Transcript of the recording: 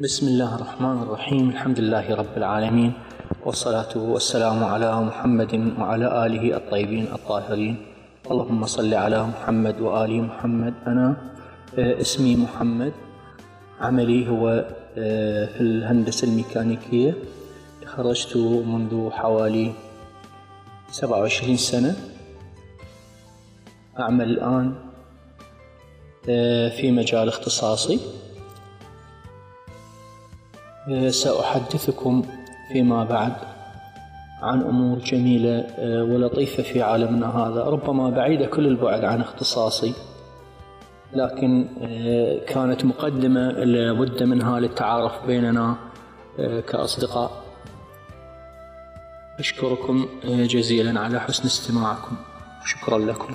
بسم الله الرحمن الرحيم الحمد لله رب العالمين والصلاة والسلام على محمد وعلى آله الطيبين الطاهرين اللهم صل على محمد وآل محمد أنا اسمي محمد عملي هو في الهندسة الميكانيكية تخرجت منذ حوالي سبعة وعشرين سنة أعمل الآن في مجال اختصاصي سأحدثكم فيما بعد عن أمور جميلة آه، ولطيفة في عالمنا هذا. ربما بعيدة كل البعد عن اختصاصي لكن آه، كانت مقدمة لابد منها للتعارف بيننا آه، كأصدقاء. أشكركم جزيلا على حسن استماعكم. شكرا لكم.